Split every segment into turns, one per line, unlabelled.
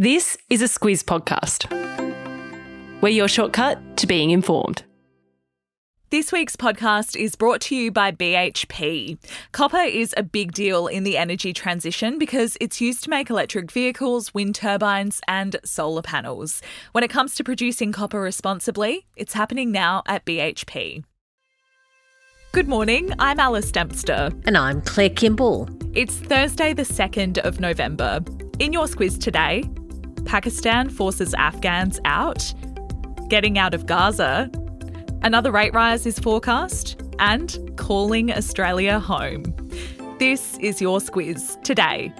This is a Squiz podcast. We're your shortcut to being informed.
This week's podcast is brought to you by BHP. Copper is a big deal in the energy transition because it's used to make electric vehicles, wind turbines, and solar panels. When it comes to producing copper responsibly, it's happening now at BHP. Good morning, I'm Alice Dempster.
And I'm Claire Kimball.
It's Thursday, the 2nd of November. In your Squiz today, Pakistan forces Afghans out, getting out of Gaza, another rate rise is forecast, and calling Australia home. This is your Squiz today.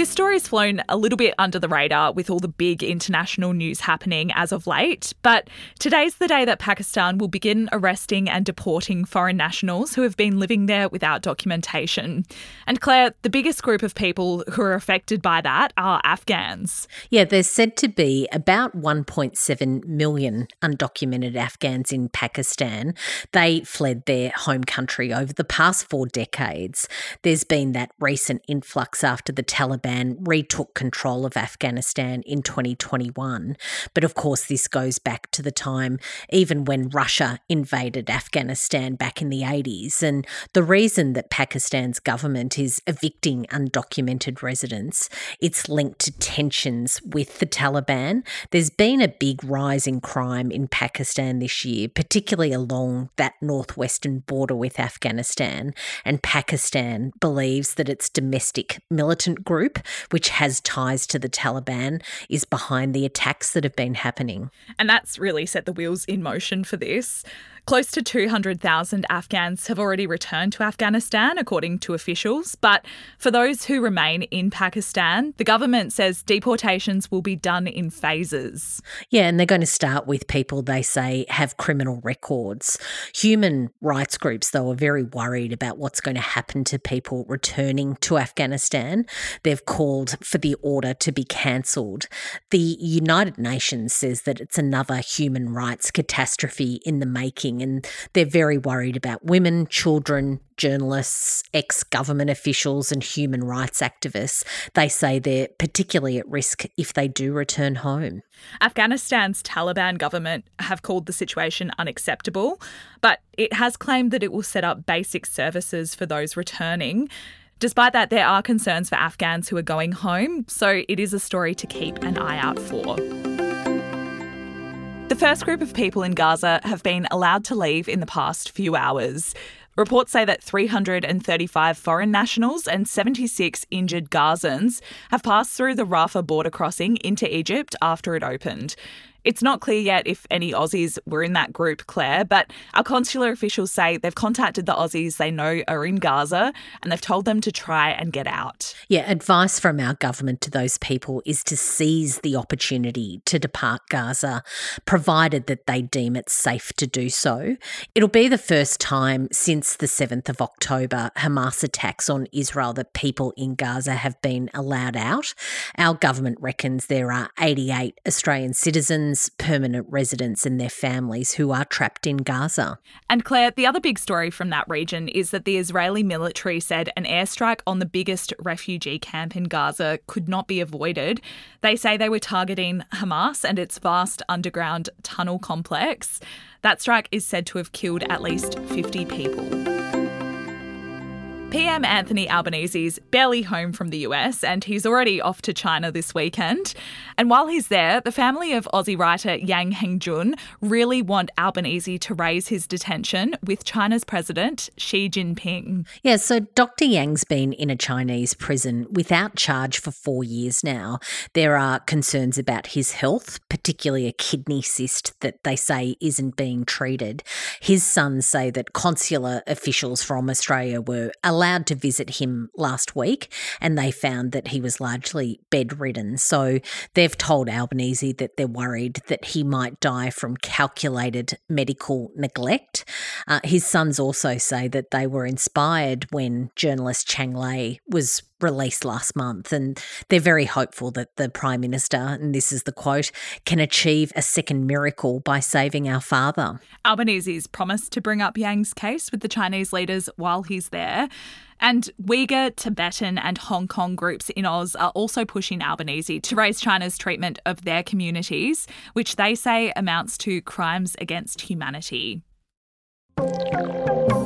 This story's flown a little bit under the radar with all the big international news happening as of late, but today's the day that Pakistan will begin arresting and deporting foreign nationals who have been living there without documentation. And Claire, the biggest group of people who are affected by that are Afghans.
Yeah, there's said to be about 1.7 million undocumented Afghans in Pakistan. They fled their home country over the past four decades. There's been that recent influx after the Taliban Taliban retook control of Afghanistan in 2021. But of course, this goes back to the time even when Russia invaded Afghanistan back in the 80s. And the reason that Pakistan's government is evicting undocumented residents, it's linked to tensions with the Taliban. There's been a big rise in crime in Pakistan this year, particularly along that northwestern border with Afghanistan. And Pakistan believes that its domestic militant group which has ties to the Taliban, is behind the attacks that have been happening.
And that's really set the wheels in motion for this. Close to 200,000 Afghans have already returned to Afghanistan, according to officials. But for those who remain in Pakistan, the government says deportations will be done in phases.
Yeah, and they're going to start with people they say have criminal records. Human rights groups, though, are very worried about what's going to happen to people returning to Afghanistan. They've called for the order to be cancelled. The United Nations says that it's another human rights catastrophe in the making and they're very worried about women, children, journalists, ex government officials, and human rights activists. They say they're particularly at risk if they do return home.
Afghanistan's Taliban government have called the situation unacceptable, but it has claimed that it will set up basic services for those returning. Despite that, there are concerns for Afghans who are going home, so it is a story to keep an eye out for. The first group of people in Gaza have been allowed to leave in the past few hours. Reports say that 335 foreign nationals and 76 injured Gazans have passed through the Rafah border crossing into Egypt after it opened. It's not clear yet if any Aussies were in that group, Claire, but our consular officials say they've contacted the Aussies they know are in Gaza and they've told them to try and get out.
Yeah, advice from our government to those people is to seize the opportunity to depart Gaza, provided that they deem it safe to do so. It'll be the first time since the 7th of October Hamas attacks on Israel that people in Gaza have been allowed out. Our government reckons there are 88 Australian citizens permanent residents and their families who are trapped in Gaza.
And Claire, the other big story from that region is that the Israeli military said an airstrike on the biggest refugee camp in Gaza could not be avoided. They say they were targeting Hamas and its vast underground tunnel complex. That strike is said to have killed at least 50 people. PM Anthony Albanese's barely home from the US and he's already off to China this weekend. And while he's there, the family of Aussie writer Yang Hengjun really want Albanese to raise his detention with China's president Xi Jinping.
Yeah, so Dr. Yang's been in a Chinese prison without charge for four years now. There are concerns about his health, particularly a kidney cyst that they say isn't being treated. His sons say that consular officials from Australia were allowed to visit him last week and they found that he was largely bedridden. So they've told Albanese that they're worried that he might die from calculated medical neglect. Uh, his sons also say that they were inspired when journalist Cheng Lei was released last month. And they're very hopeful that the Prime Minister, and this is the quote, can achieve a second miracle by saving our father.
Albanese's promised to bring up Yang's case with the Chinese leaders while he's there. And Uyghur, Tibetan, and Hong Kong groups in Oz are also pushing Albanese to raise China's treatment of their communities, which they say amounts to crimes against humanity.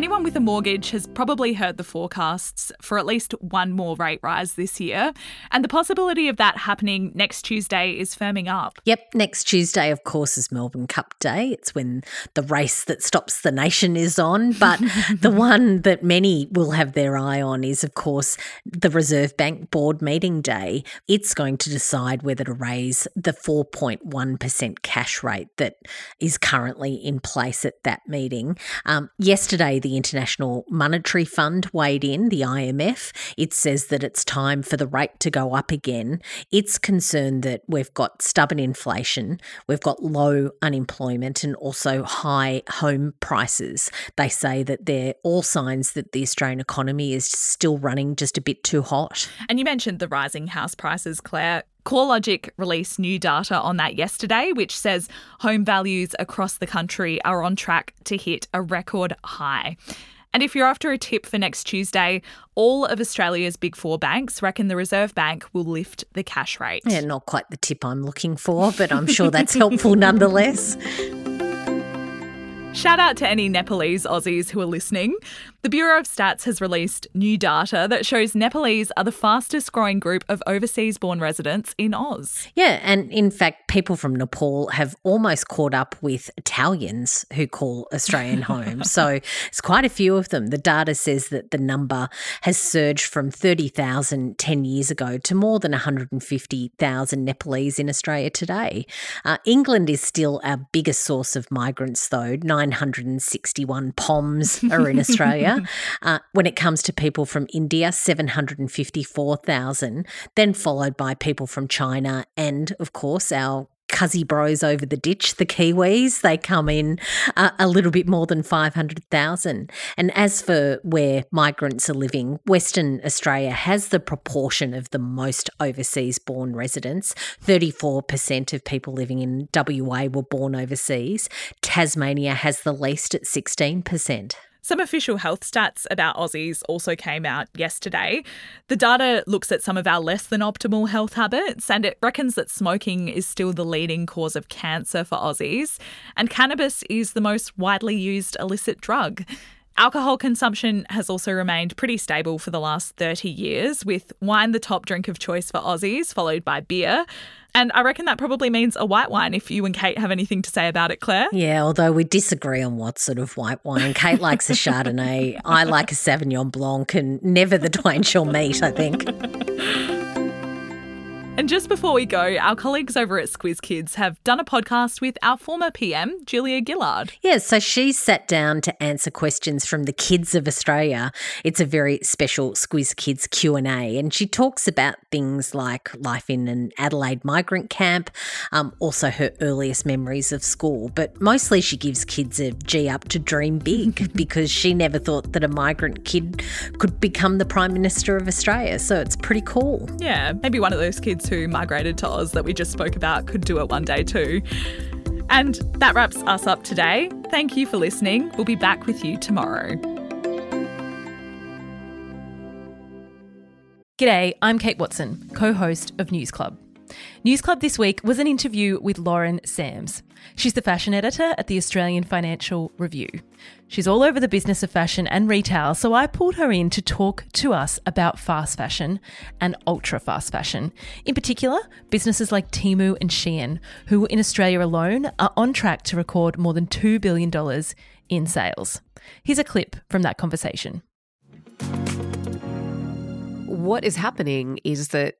Anyone with a mortgage has probably heard the forecasts for at least one more rate rise this year, and the possibility of that happening next Tuesday is firming up.
Yep, next Tuesday, of course, is Melbourne Cup Day. It's when the race that stops the nation is on. But the one that many will have their eye on is, of course, the Reserve Bank board meeting day. It's going to decide whether to raise the 4.1% cash rate that is currently in place at that meeting. Um, yesterday, the International Monetary Fund weighed in, the IMF. It says that it's time for the rate to go up again. It's concerned that we've got stubborn inflation, we've got low unemployment, and also high home prices. They say that they're all signs that the Australian economy is still running just a bit too hot.
And you mentioned the rising house prices, Claire. CoreLogic released new data on that yesterday, which says home values across the country are on track to hit a record high. And if you're after a tip for next Tuesday, all of Australia's big four banks reckon the Reserve Bank will lift the cash rate.
Yeah, not quite the tip I'm looking for, but I'm sure that's helpful nonetheless.
Shout out to any Nepalese Aussies who are listening. The Bureau of Stats has released new data that shows Nepalese are the fastest growing group of overseas born residents in Oz.
Yeah, and in fact, people from Nepal have almost caught up with Italians who call Australian home. so it's quite a few of them. The data says that the number has surged from 30,000 10 years ago to more than 150,000 Nepalese in Australia today. Uh, England is still our biggest source of migrants, though. 961 POMs are in Australia. Uh, when it comes to people from India, 754,000, then followed by people from China and, of course, our cuzzy bros over the ditch, the Kiwis, they come in uh, a little bit more than 500,000. And as for where migrants are living, Western Australia has the proportion of the most overseas born residents. 34% of people living in WA were born overseas. Tasmania has the least at 16%.
Some official health stats about Aussies also came out yesterday. The data looks at some of our less than optimal health habits and it reckons that smoking is still the leading cause of cancer for Aussies, and cannabis is the most widely used illicit drug. Alcohol consumption has also remained pretty stable for the last 30 years, with wine the top drink of choice for Aussies, followed by beer. And I reckon that probably means a white wine if you and Kate have anything to say about it, Claire.
Yeah, although we disagree on what sort of white wine. Kate likes a Chardonnay, I like a Sauvignon Blanc, and never the twain shall meet, I think.
And just before we go, our colleagues over at Squiz Kids have done a podcast with our former PM, Julia Gillard.
Yeah, so she sat down to answer questions from the kids of Australia. It's a very special Squiz Kids Q&A and she talks about things like life in an Adelaide migrant camp, um, also her earliest memories of school, but mostly she gives kids a G up to dream big because she never thought that a migrant kid could become the Prime Minister of Australia. So it's pretty cool.
Yeah, maybe one of those kids who migrated to Oz that we just spoke about could do it one day too. And that wraps us up today. Thank you for listening. We'll be back with you tomorrow.
G'day, I'm Kate Watson, co host of News Club. News Club this week was an interview with Lauren Sams. She's the fashion editor at the Australian Financial Review. She's all over the business of fashion and retail, so I pulled her in to talk to us about fast fashion and ultra fast fashion. In particular, businesses like Temu and Shein, who in Australia alone are on track to record more than $2 billion in sales. Here's a clip from that conversation.
What is happening is that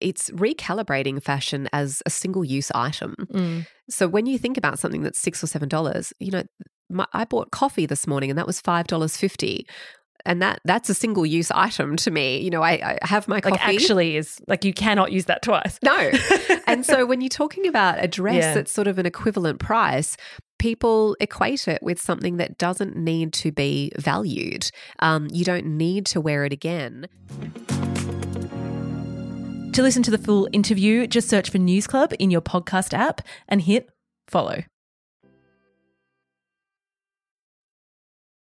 it's recalibrating fashion as a single use item.
Mm.
So when you think about something that's six or seven dollars, you know, my, I bought coffee this morning and that was five dollars fifty. And that that's a single use item to me. You know, I, I have my coffee.
Like actually is like you cannot use that twice.
No. and so when you're talking about a dress
Yeah.
that's sort of an equivalent price, people equate it with something that doesn't need to be valued. Um, you don't need to wear it again.
To listen to the full interview, just search for News Club in your podcast app and hit follow.